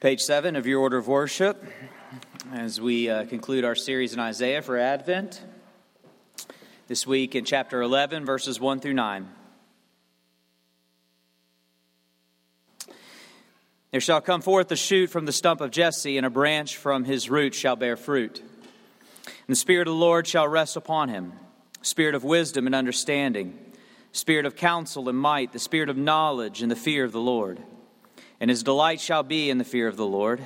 Page 7 of your order of worship as we uh, conclude our series in Isaiah for Advent. This week in chapter 11, verses 1 through 9. There shall come forth a shoot from the stump of Jesse, and a branch from his root shall bear fruit. And the Spirit of the Lord shall rest upon him Spirit of wisdom and understanding, Spirit of counsel and might, the Spirit of knowledge and the fear of the Lord and his delight shall be in the fear of the Lord.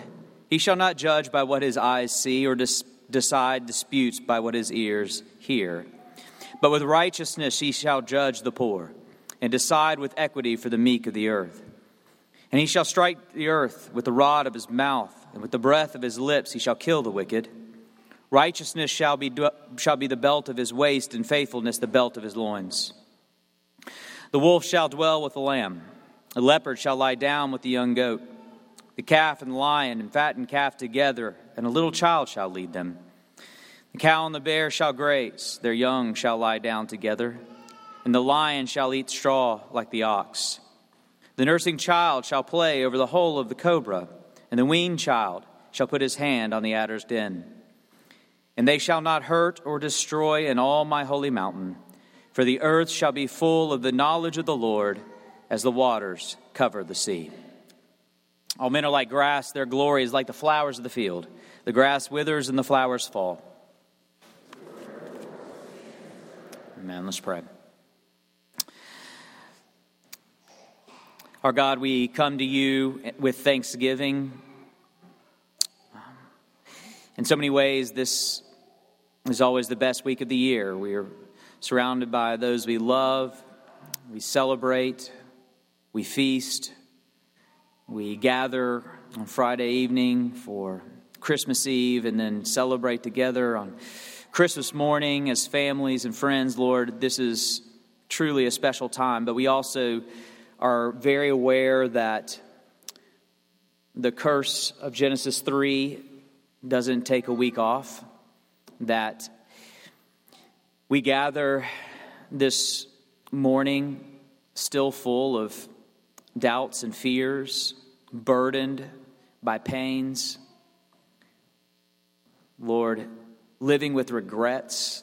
He shall not judge by what his eyes see, or dis- decide disputes by what his ears hear. But with righteousness he shall judge the poor, and decide with equity for the meek of the earth. And he shall strike the earth with the rod of his mouth, and with the breath of his lips he shall kill the wicked. Righteousness shall be, shall be the belt of his waist, and faithfulness the belt of his loins. The wolf shall dwell with the lamb a leopard shall lie down with the young goat, the calf and the lion and fattened calf together, and a little child shall lead them. The cow and the bear shall graze, their young shall lie down together, and the lion shall eat straw like the ox. The nursing child shall play over the hole of the cobra, and the weaned child shall put his hand on the adder's den. And they shall not hurt or destroy in all my holy mountain, for the earth shall be full of the knowledge of the Lord as the waters cover the sea. All men are like grass, their glory is like the flowers of the field. The grass withers and the flowers fall. Amen. Let's pray. Our God, we come to you with thanksgiving. In so many ways, this is always the best week of the year. We are surrounded by those we love, we celebrate, we feast. We gather on Friday evening for Christmas Eve and then celebrate together on Christmas morning as families and friends. Lord, this is truly a special time, but we also are very aware that the curse of Genesis 3 doesn't take a week off, that we gather this morning still full of doubts and fears, burdened by pains. Lord, living with regrets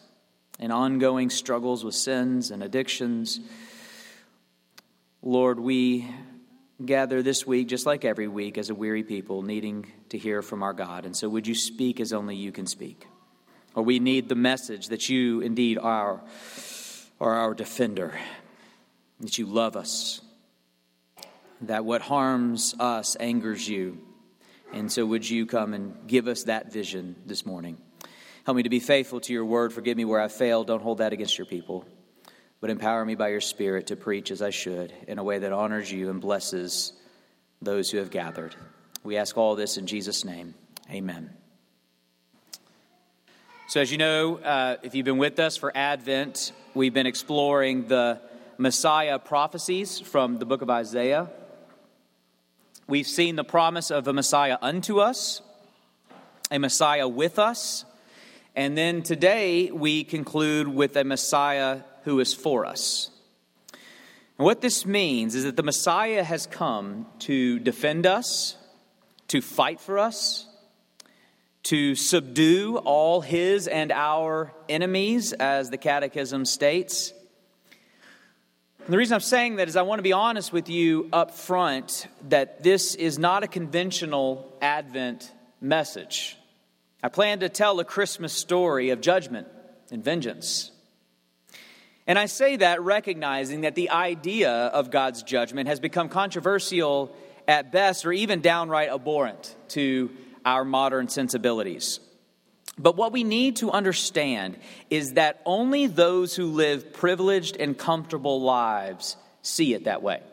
and ongoing struggles with sins and addictions. Lord, we gather this week, just like every week, as a weary people, needing to hear from our God. And so, would you speak as only you can speak? Or we need the message that you indeed are, are our defender, that you love us, that what harms us angers you. And so, would you come and give us that vision this morning? Help me to be faithful to your word. Forgive me where I failed. Don't hold that against your people. But empower me by your Spirit to preach as I should in a way that honors you and blesses those who have gathered. We ask all this in Jesus' name. Amen. So, as you know, uh, if you've been with us for Advent, we've been exploring the Messiah prophecies from the book of Isaiah. We've seen the promise of a Messiah unto us, a Messiah with us, and then today we conclude with a Messiah who is for us. And what this means is that the Messiah has come to defend us, to fight for us, to subdue all his and our enemies, as the Catechism states. And the reason I'm saying that is I want to be honest with you up front that this is not a conventional Advent message. I plan to tell a Christmas story of judgment and vengeance. And I say that recognizing that the idea of God's judgment has become controversial at best or even downright abhorrent to our modern sensibilities. But what we need to understand is that only those who live privileged and comfortable lives see it that way.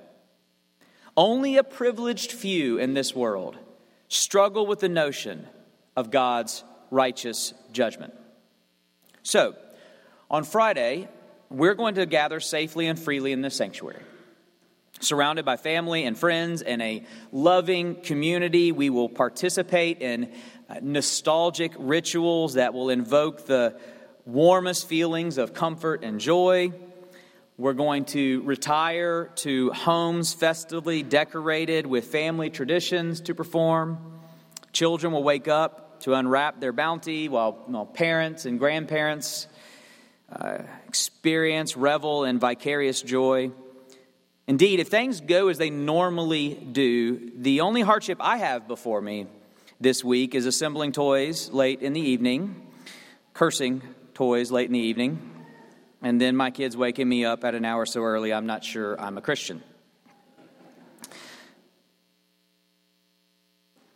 Only a privileged few in this world struggle with the notion of God's righteous judgment. So, on Friday, we're going to gather safely and freely in this sanctuary. Surrounded by family and friends and a loving community, we will participate in nostalgic rituals that will invoke the warmest feelings of comfort and joy. We're going to retire to homes festively decorated with family traditions to perform. Children will wake up to unwrap their bounty while, while parents and grandparents uh, experience, revel in vicarious joy. Indeed, if things go as they normally do, the only hardship I have before me this week is assembling toys late in the evening, cursing toys late in the evening, and then my kids waking me up at an hour so early I'm not sure I'm a Christian.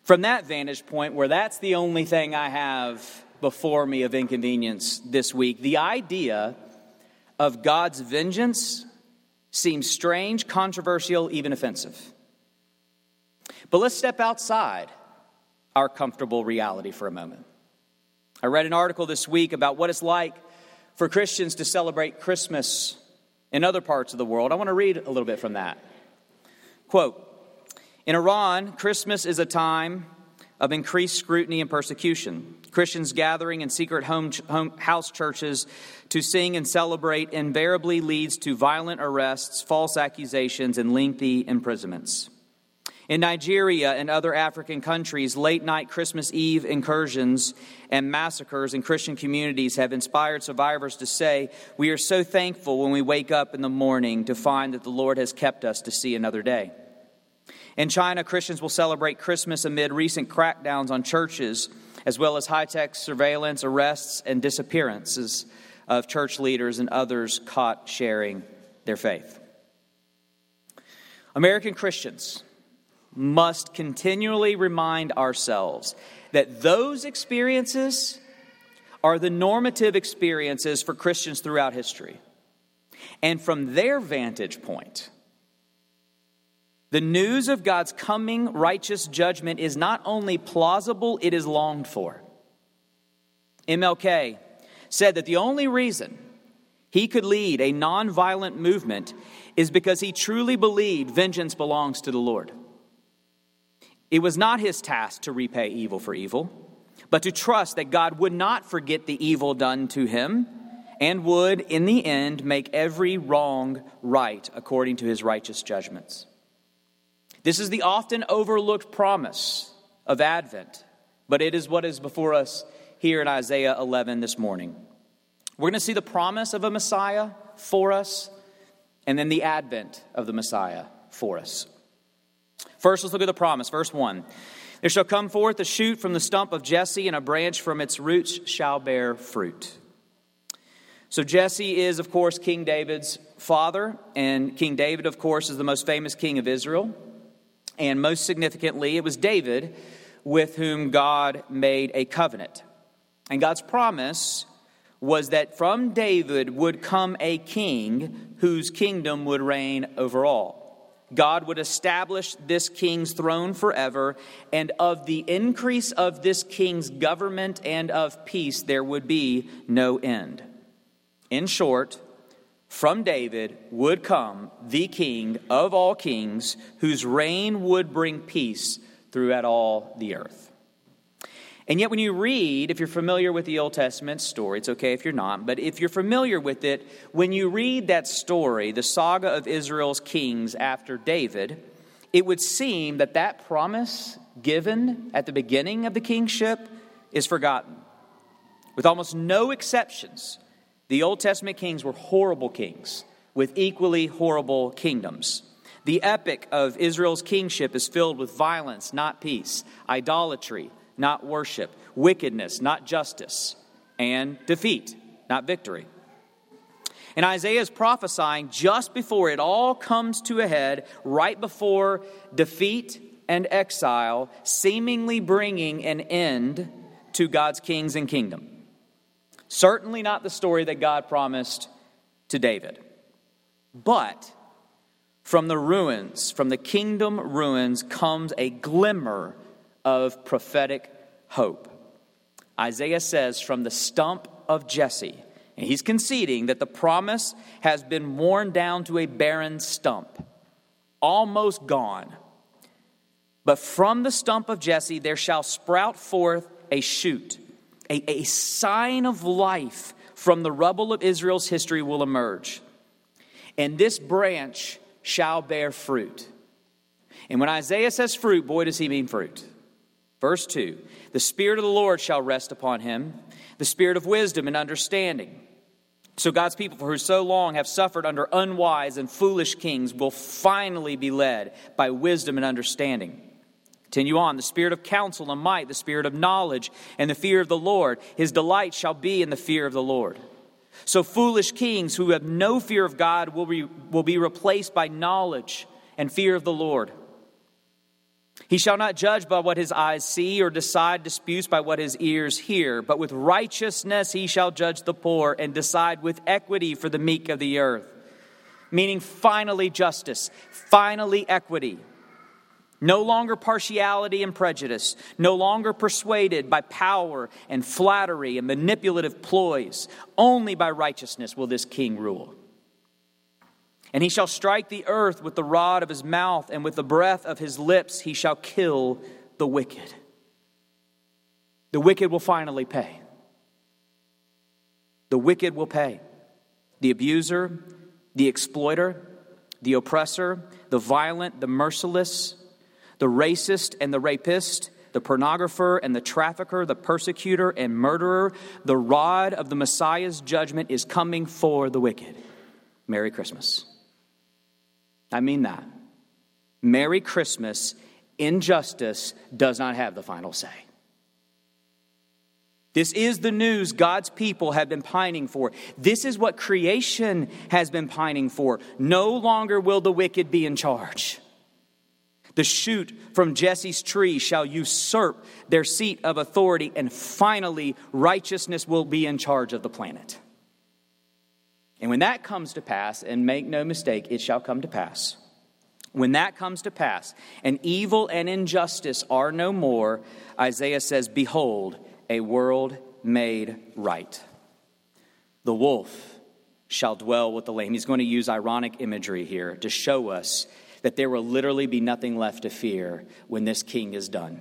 From that vantage point, where that's the only thing I have before me of inconvenience this week, the idea of God's vengeance seems strange, controversial, even offensive. But let's step outside our comfortable reality for a moment. I read an article this week about what it's like for Christians to celebrate Christmas in other parts of the world. I want to read a little bit from that. Quote In Iran, Christmas is a time of increased scrutiny and persecution. Christians gathering in secret home, home, house churches to sing and celebrate invariably leads to violent arrests, false accusations, and lengthy imprisonments. In Nigeria and other African countries, late night Christmas Eve incursions and massacres in Christian communities have inspired survivors to say, We are so thankful when we wake up in the morning to find that the Lord has kept us to see another day. In China, Christians will celebrate Christmas amid recent crackdowns on churches, as well as high tech surveillance, arrests, and disappearances of church leaders and others caught sharing their faith. American Christians must continually remind ourselves that those experiences are the normative experiences for Christians throughout history. And from their vantage point, the news of God's coming righteous judgment is not only plausible, it is longed for. MLK said that the only reason he could lead a nonviolent movement is because he truly believed vengeance belongs to the Lord. It was not his task to repay evil for evil, but to trust that God would not forget the evil done to him and would, in the end, make every wrong right according to his righteous judgments. This is the often overlooked promise of Advent, but it is what is before us here in Isaiah 11 this morning. We're going to see the promise of a Messiah for us, and then the advent of the Messiah for us. First, let's look at the promise. Verse 1 There shall come forth a shoot from the stump of Jesse, and a branch from its roots shall bear fruit. So, Jesse is, of course, King David's father, and King David, of course, is the most famous king of Israel. And most significantly, it was David with whom God made a covenant. And God's promise was that from David would come a king whose kingdom would reign over all. God would establish this king's throne forever, and of the increase of this king's government and of peace there would be no end. In short, from David would come the king of all kings, whose reign would bring peace throughout all the earth. And yet, when you read, if you're familiar with the Old Testament story, it's okay if you're not, but if you're familiar with it, when you read that story, the saga of Israel's kings after David, it would seem that that promise given at the beginning of the kingship is forgotten. With almost no exceptions, the Old Testament kings were horrible kings with equally horrible kingdoms. The epic of Israel's kingship is filled with violence, not peace, idolatry, not worship, wickedness, not justice, and defeat, not victory. And Isaiah is prophesying just before it all comes to a head, right before defeat and exile, seemingly bringing an end to God's kings and kingdom. Certainly not the story that God promised to David. But from the ruins, from the kingdom ruins, comes a glimmer of prophetic hope. Isaiah says, From the stump of Jesse, and he's conceding that the promise has been worn down to a barren stump, almost gone. But from the stump of Jesse there shall sprout forth a shoot, a, a sign of life from the rubble of Israel's history will emerge. And this branch shall bear fruit. And when Isaiah says fruit, boy, does he mean fruit. Verse 2 The Spirit of the Lord shall rest upon him, the Spirit of wisdom and understanding. So God's people, for who so long have suffered under unwise and foolish kings, will finally be led by wisdom and understanding. Continue on. The spirit of counsel and might, the spirit of knowledge and the fear of the Lord. His delight shall be in the fear of the Lord. So foolish kings who have no fear of God will be, will be replaced by knowledge and fear of the Lord. He shall not judge by what his eyes see or decide disputes by what his ears hear, but with righteousness he shall judge the poor and decide with equity for the meek of the earth. Meaning, finally, justice, finally, equity. No longer partiality and prejudice, no longer persuaded by power and flattery and manipulative ploys. Only by righteousness will this king rule. And he shall strike the earth with the rod of his mouth, and with the breath of his lips he shall kill the wicked. The wicked will finally pay. The wicked will pay. The abuser, the exploiter, the oppressor, the violent, the merciless, the racist and the rapist, the pornographer and the trafficker, the persecutor and murderer, the rod of the Messiah's judgment is coming for the wicked. Merry Christmas. I mean that. Merry Christmas. Injustice does not have the final say. This is the news God's people have been pining for. This is what creation has been pining for. No longer will the wicked be in charge. The shoot from Jesse's tree shall usurp their seat of authority, and finally, righteousness will be in charge of the planet. And when that comes to pass, and make no mistake, it shall come to pass. When that comes to pass, and evil and injustice are no more, Isaiah says, Behold, a world made right. The wolf shall dwell with the lamb. He's going to use ironic imagery here to show us that there will literally be nothing left to fear when this king is done.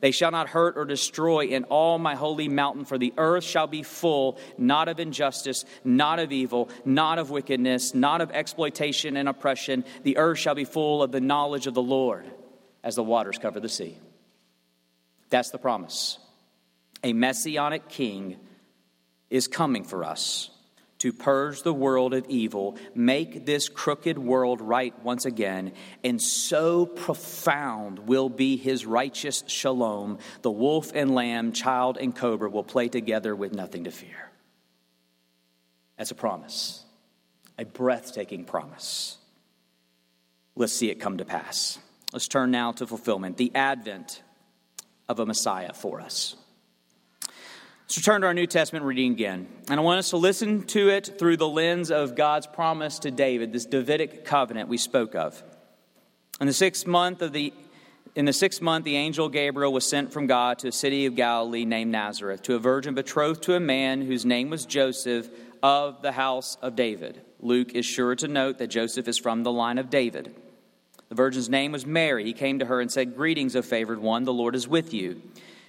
They shall not hurt or destroy in all my holy mountain, for the earth shall be full, not of injustice, not of evil, not of wickedness, not of exploitation and oppression. The earth shall be full of the knowledge of the Lord as the waters cover the sea. That's the promise. A messianic king is coming for us to purge the world of evil, make this crooked world right once again, and so profound will be his righteous shalom, the wolf and lamb, child and cobra will play together with nothing to fear. That's a promise, a breathtaking promise. Let's see it come to pass. Let's turn now to fulfillment, the advent of a Messiah for us. Let's return to our New Testament reading again. And I want us to listen to it through the lens of God's promise to David, this Davidic covenant we spoke of. In the sixth month of the in the sixth month, the angel Gabriel was sent from God to a city of Galilee named Nazareth to a virgin betrothed to a man whose name was Joseph of the house of David. Luke is sure to note that Joseph is from the line of David. The virgin's name was Mary. He came to her and said, Greetings, O favored one, the Lord is with you.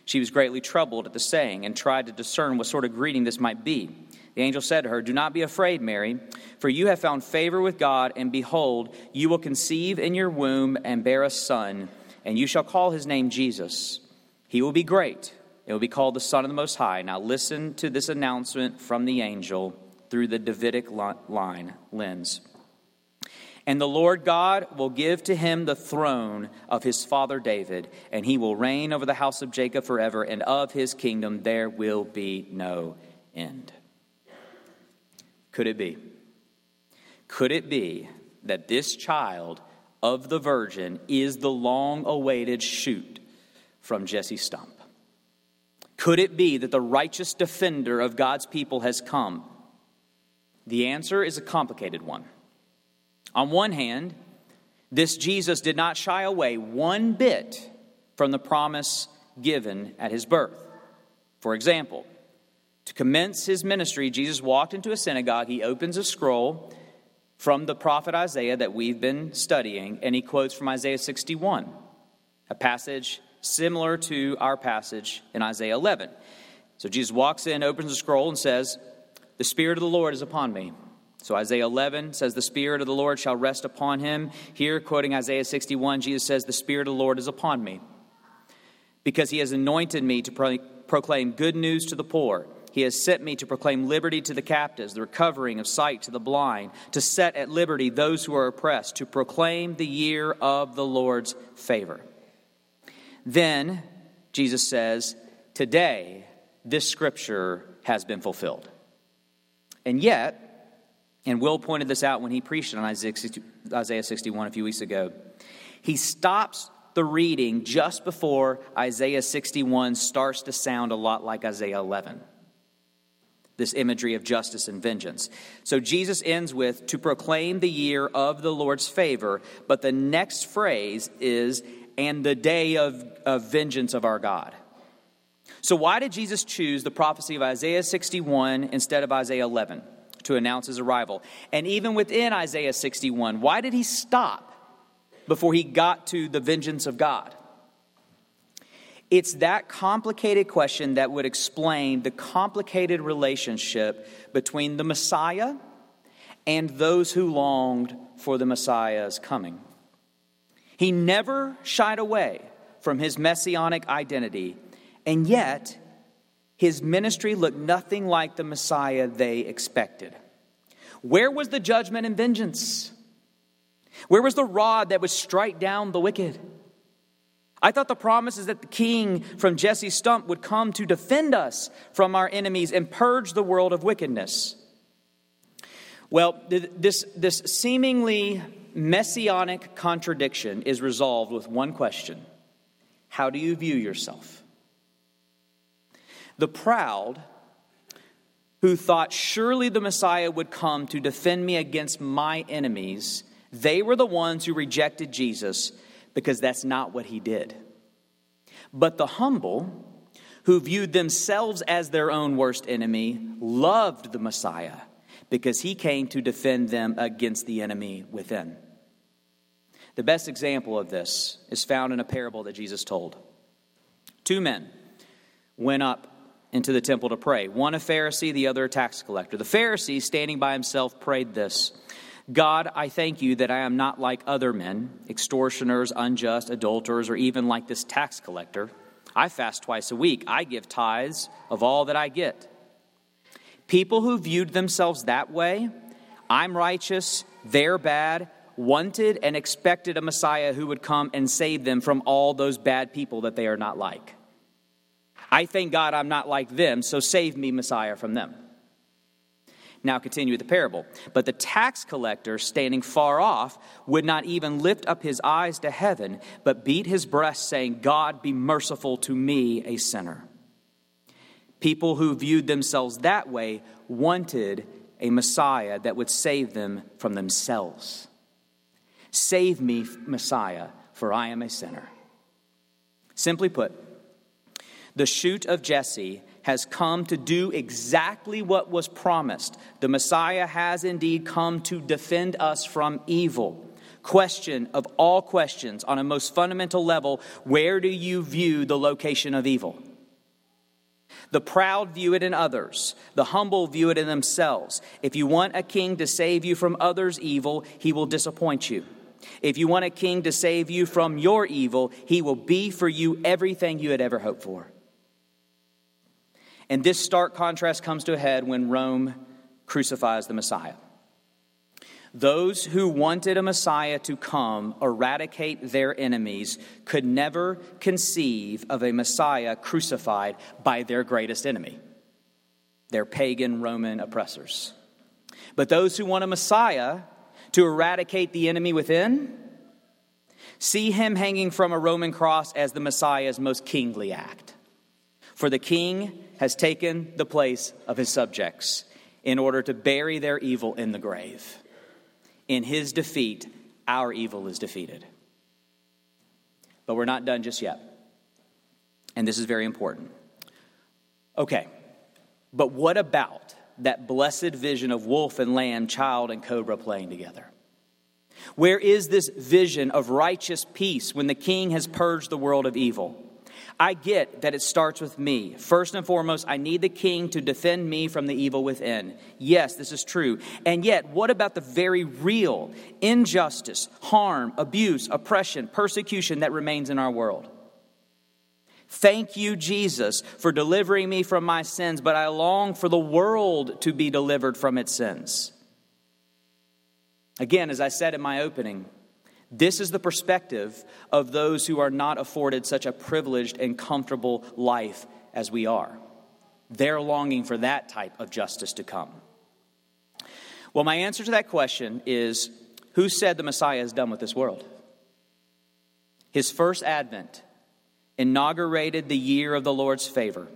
She was greatly troubled at the saying and tried to discern what sort of greeting this might be. The angel said to her, Do not be afraid, Mary, for you have found favor with God, and behold, you will conceive in your womb and bear a son, and you shall call his name Jesus. He will be great. It will be called the Son of the Most High. Now listen to this announcement from the angel through the Davidic line lens. And the Lord God will give to him the throne of his father David, and he will reign over the house of Jacob forever, and of his kingdom there will be no end. Could it be? Could it be that this child of the virgin is the long awaited shoot from Jesse stump? Could it be that the righteous defender of God's people has come? The answer is a complicated one. On one hand, this Jesus did not shy away one bit from the promise given at his birth. For example, to commence his ministry, Jesus walked into a synagogue. He opens a scroll from the prophet Isaiah that we've been studying, and he quotes from Isaiah 61, a passage similar to our passage in Isaiah 11. So Jesus walks in, opens the scroll, and says, The Spirit of the Lord is upon me so Isaiah 11 says, The Spirit of the Lord shall rest upon him. Here, quoting Isaiah 61, Jesus says, The Spirit of the Lord is upon me, because he has anointed me to pro- proclaim good news to the poor. He has sent me to proclaim liberty to the captives, the recovering of sight to the blind, to set at liberty those who are oppressed, to proclaim the year of the Lord's favor. Then, Jesus says, Today, this scripture has been fulfilled. And yet, and Will pointed this out when he preached on Isaiah 61 a few weeks ago. He stops the reading just before Isaiah 61 starts to sound a lot like Isaiah 11. This imagery of justice and vengeance. So Jesus ends with, to proclaim the year of the Lord's favor, but the next phrase is, and the day of, of vengeance of our God. So, why did Jesus choose the prophecy of Isaiah 61 instead of Isaiah 11? To announce his arrival. And even within Isaiah 61, why did he stop before he got to the vengeance of God? It's that complicated question that would explain the complicated relationship between the Messiah and those who longed for the Messiah's coming. He never shied away from his messianic identity, and yet his ministry looked nothing like the Messiah they expected. Where was the judgment and vengeance? Where was the rod that would strike down the wicked? I thought the promise is that the king from Jesse's stump would come to defend us from our enemies and purge the world of wickedness. Well, this, this seemingly messianic contradiction is resolved with one question How do you view yourself? The proud, who thought surely the Messiah would come to defend me against my enemies, they were the ones who rejected Jesus because that's not what he did. But the humble, who viewed themselves as their own worst enemy, loved the Messiah because he came to defend them against the enemy within. The best example of this is found in a parable that Jesus told. Two men went up into the temple to pray. One a Pharisee, the other a tax collector. The Pharisee, standing by himself, prayed this God, I thank you that I am not like other men, extortioners, unjust, adulterers, or even like this tax collector. I fast twice a week. I give tithes of all that I get. People who viewed themselves that way, I'm righteous, they're bad, wanted and expected a Messiah who would come and save them from all those bad people that they are not like. I thank God I'm not like them, so save me, Messiah, from them. Now continue with the parable. But the tax collector, standing far off, would not even lift up his eyes to heaven, but beat his breast, saying, God, be merciful to me, a sinner. People who viewed themselves that way wanted a Messiah that would save them from themselves. Save me, Messiah, for I am a sinner. Simply put, the shoot of Jesse has come to do exactly what was promised. The Messiah has indeed come to defend us from evil. Question of all questions, on a most fundamental level, where do you view the location of evil? The proud view it in others, the humble view it in themselves. If you want a king to save you from others' evil, he will disappoint you. If you want a king to save you from your evil, he will be for you everything you had ever hoped for. And this stark contrast comes to a head when Rome crucifies the Messiah. Those who wanted a Messiah to come, eradicate their enemies, could never conceive of a Messiah crucified by their greatest enemy, their pagan Roman oppressors. But those who want a Messiah to eradicate the enemy within, see him hanging from a Roman cross as the Messiah's most kingly act. For the king has taken the place of his subjects in order to bury their evil in the grave. In his defeat, our evil is defeated. But we're not done just yet. And this is very important. Okay, but what about that blessed vision of wolf and lamb, child and cobra playing together? Where is this vision of righteous peace when the king has purged the world of evil? I get that it starts with me. First and foremost, I need the king to defend me from the evil within. Yes, this is true. And yet, what about the very real injustice, harm, abuse, oppression, persecution that remains in our world? Thank you, Jesus, for delivering me from my sins, but I long for the world to be delivered from its sins. Again, as I said in my opening, this is the perspective of those who are not afforded such a privileged and comfortable life as we are. They're longing for that type of justice to come. Well, my answer to that question is who said the Messiah is done with this world? His first advent inaugurated the year of the Lord's favor,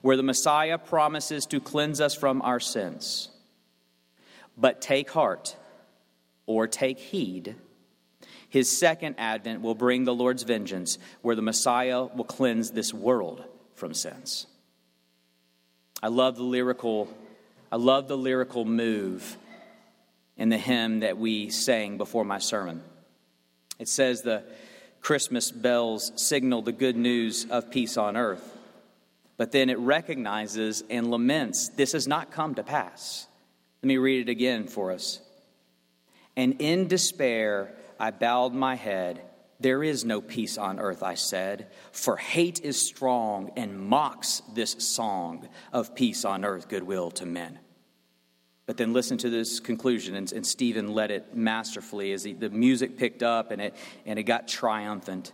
where the Messiah promises to cleanse us from our sins. But take heart or take heed his second advent will bring the Lord's vengeance, where the Messiah will cleanse this world from sins. I love the lyrical, I love the lyrical move in the hymn that we sang before my sermon. It says the Christmas bells signal the good news of peace on earth, but then it recognizes and laments this has not come to pass. Let me read it again for us. And in despair, I bowed my head. There is no peace on earth, I said, for hate is strong and mocks this song of peace on earth, goodwill to men. But then listen to this conclusion, and, and Stephen led it masterfully as he, the music picked up and it, and it got triumphant.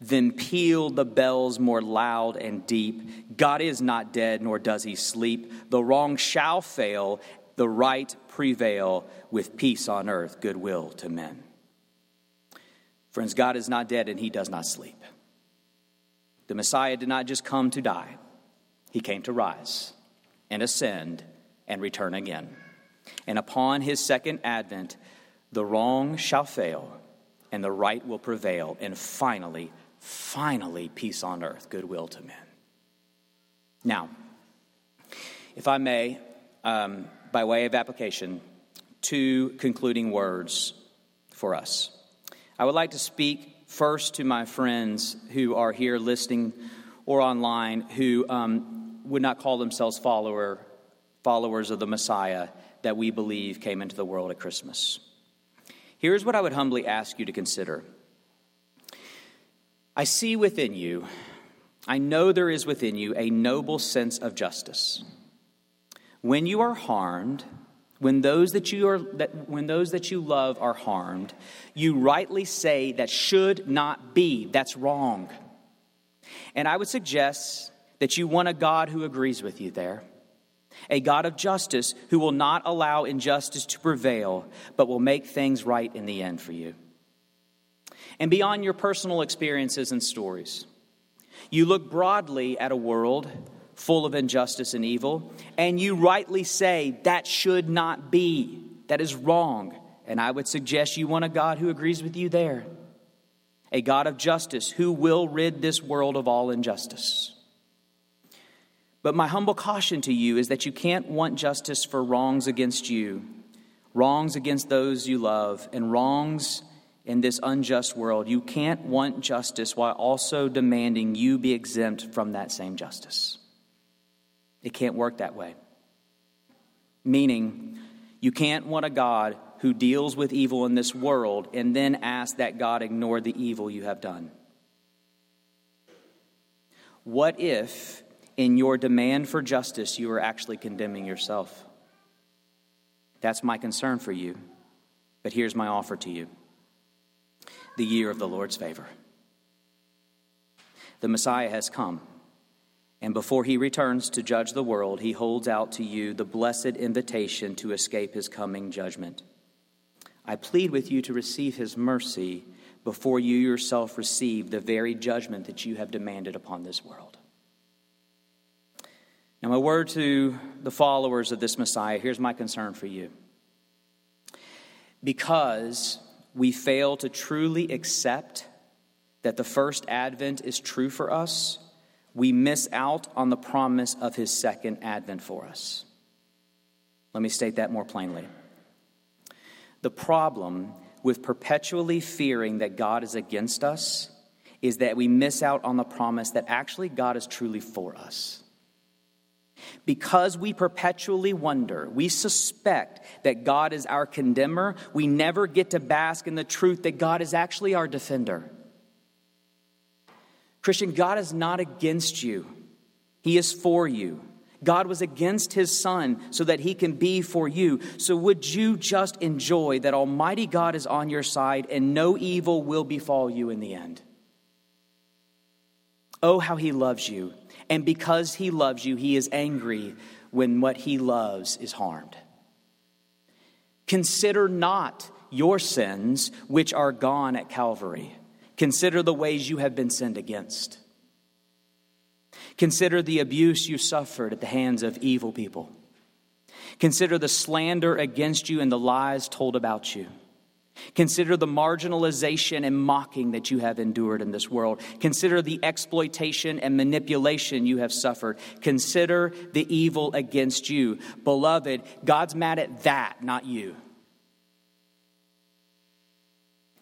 Then pealed the bells more loud and deep. God is not dead, nor does he sleep. The wrong shall fail, the right prevail, with peace on earth, goodwill to men. Friends, God is not dead and he does not sleep. The Messiah did not just come to die, he came to rise and ascend and return again. And upon his second advent, the wrong shall fail and the right will prevail. And finally, finally, peace on earth, goodwill to men. Now, if I may, um, by way of application, two concluding words for us. I would like to speak first to my friends who are here listening or online who um, would not call themselves follower, followers of the Messiah that we believe came into the world at Christmas. Here's what I would humbly ask you to consider I see within you, I know there is within you a noble sense of justice. When you are harmed, when those that you are that when those that you love are harmed, you rightly say that should not be. That's wrong. And I would suggest that you want a God who agrees with you there. A God of justice who will not allow injustice to prevail, but will make things right in the end for you. And beyond your personal experiences and stories, you look broadly at a world full of injustice and evil, and you rightly say that should not be. That is wrong. And I would suggest you want a God who agrees with you there. A God of justice who will rid this world of all injustice. But my humble caution to you is that you can't want justice for wrongs against you, wrongs against those you love, and wrongs in this unjust world. You can't want justice while also demanding you be exempt from that same justice. It can't work that way. Meaning, you can't want a God who deals with evil in this world and then ask that God ignore the evil you have done. What if, in your demand for justice, you are actually condemning yourself? That's my concern for you. But here's my offer to you the year of the Lord's favor. The Messiah has come. And before he returns to judge the world, he holds out to you the blessed invitation to escape his coming judgment. I plead with you to receive his mercy before you yourself receive the very judgment that you have demanded upon this world. Now, my word to the followers of this Messiah here's my concern for you. Because we fail to truly accept that the first advent is true for us, we miss out on the promise of his second advent for us. Let me state that more plainly. The problem with perpetually fearing that God is against us is that we miss out on the promise that actually God is truly for us. Because we perpetually wonder, we suspect that God is our condemner, we never get to bask in the truth that God is actually our defender. Christian, God is not against you, He is for you. God was against his son so that he can be for you. So, would you just enjoy that Almighty God is on your side and no evil will befall you in the end? Oh, how he loves you. And because he loves you, he is angry when what he loves is harmed. Consider not your sins which are gone at Calvary. Consider the ways you have been sinned against. Consider the abuse you suffered at the hands of evil people. Consider the slander against you and the lies told about you. Consider the marginalization and mocking that you have endured in this world. Consider the exploitation and manipulation you have suffered. Consider the evil against you. Beloved, God's mad at that, not you.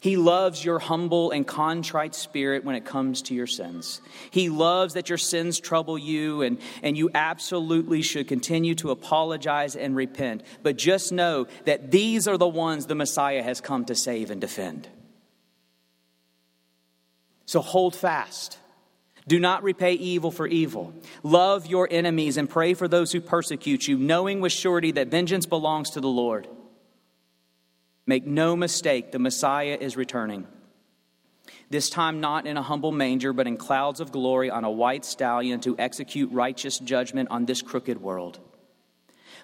He loves your humble and contrite spirit when it comes to your sins. He loves that your sins trouble you, and, and you absolutely should continue to apologize and repent. But just know that these are the ones the Messiah has come to save and defend. So hold fast. Do not repay evil for evil. Love your enemies and pray for those who persecute you, knowing with surety that vengeance belongs to the Lord. Make no mistake, the Messiah is returning. This time, not in a humble manger, but in clouds of glory on a white stallion to execute righteous judgment on this crooked world.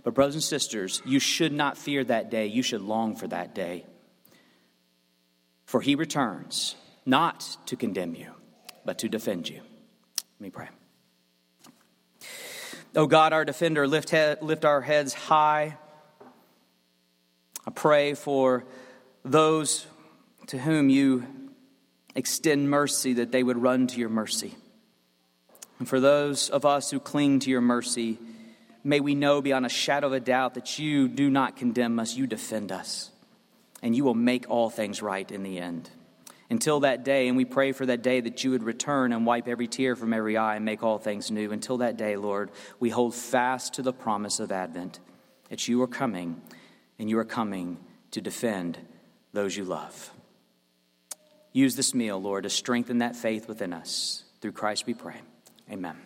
But, brothers and sisters, you should not fear that day. You should long for that day. For he returns not to condemn you, but to defend you. Let me pray. Oh God, our defender, lift, head, lift our heads high I pray for those to whom you extend mercy that they would run to your mercy. And for those of us who cling to your mercy, may we know beyond a shadow of a doubt that you do not condemn us, you defend us, and you will make all things right in the end. Until that day, and we pray for that day that you would return and wipe every tear from every eye and make all things new. Until that day, Lord, we hold fast to the promise of Advent that you are coming and you are coming to defend those you love. Use this meal, Lord, to strengthen that faith within us. Through Christ we pray. Amen.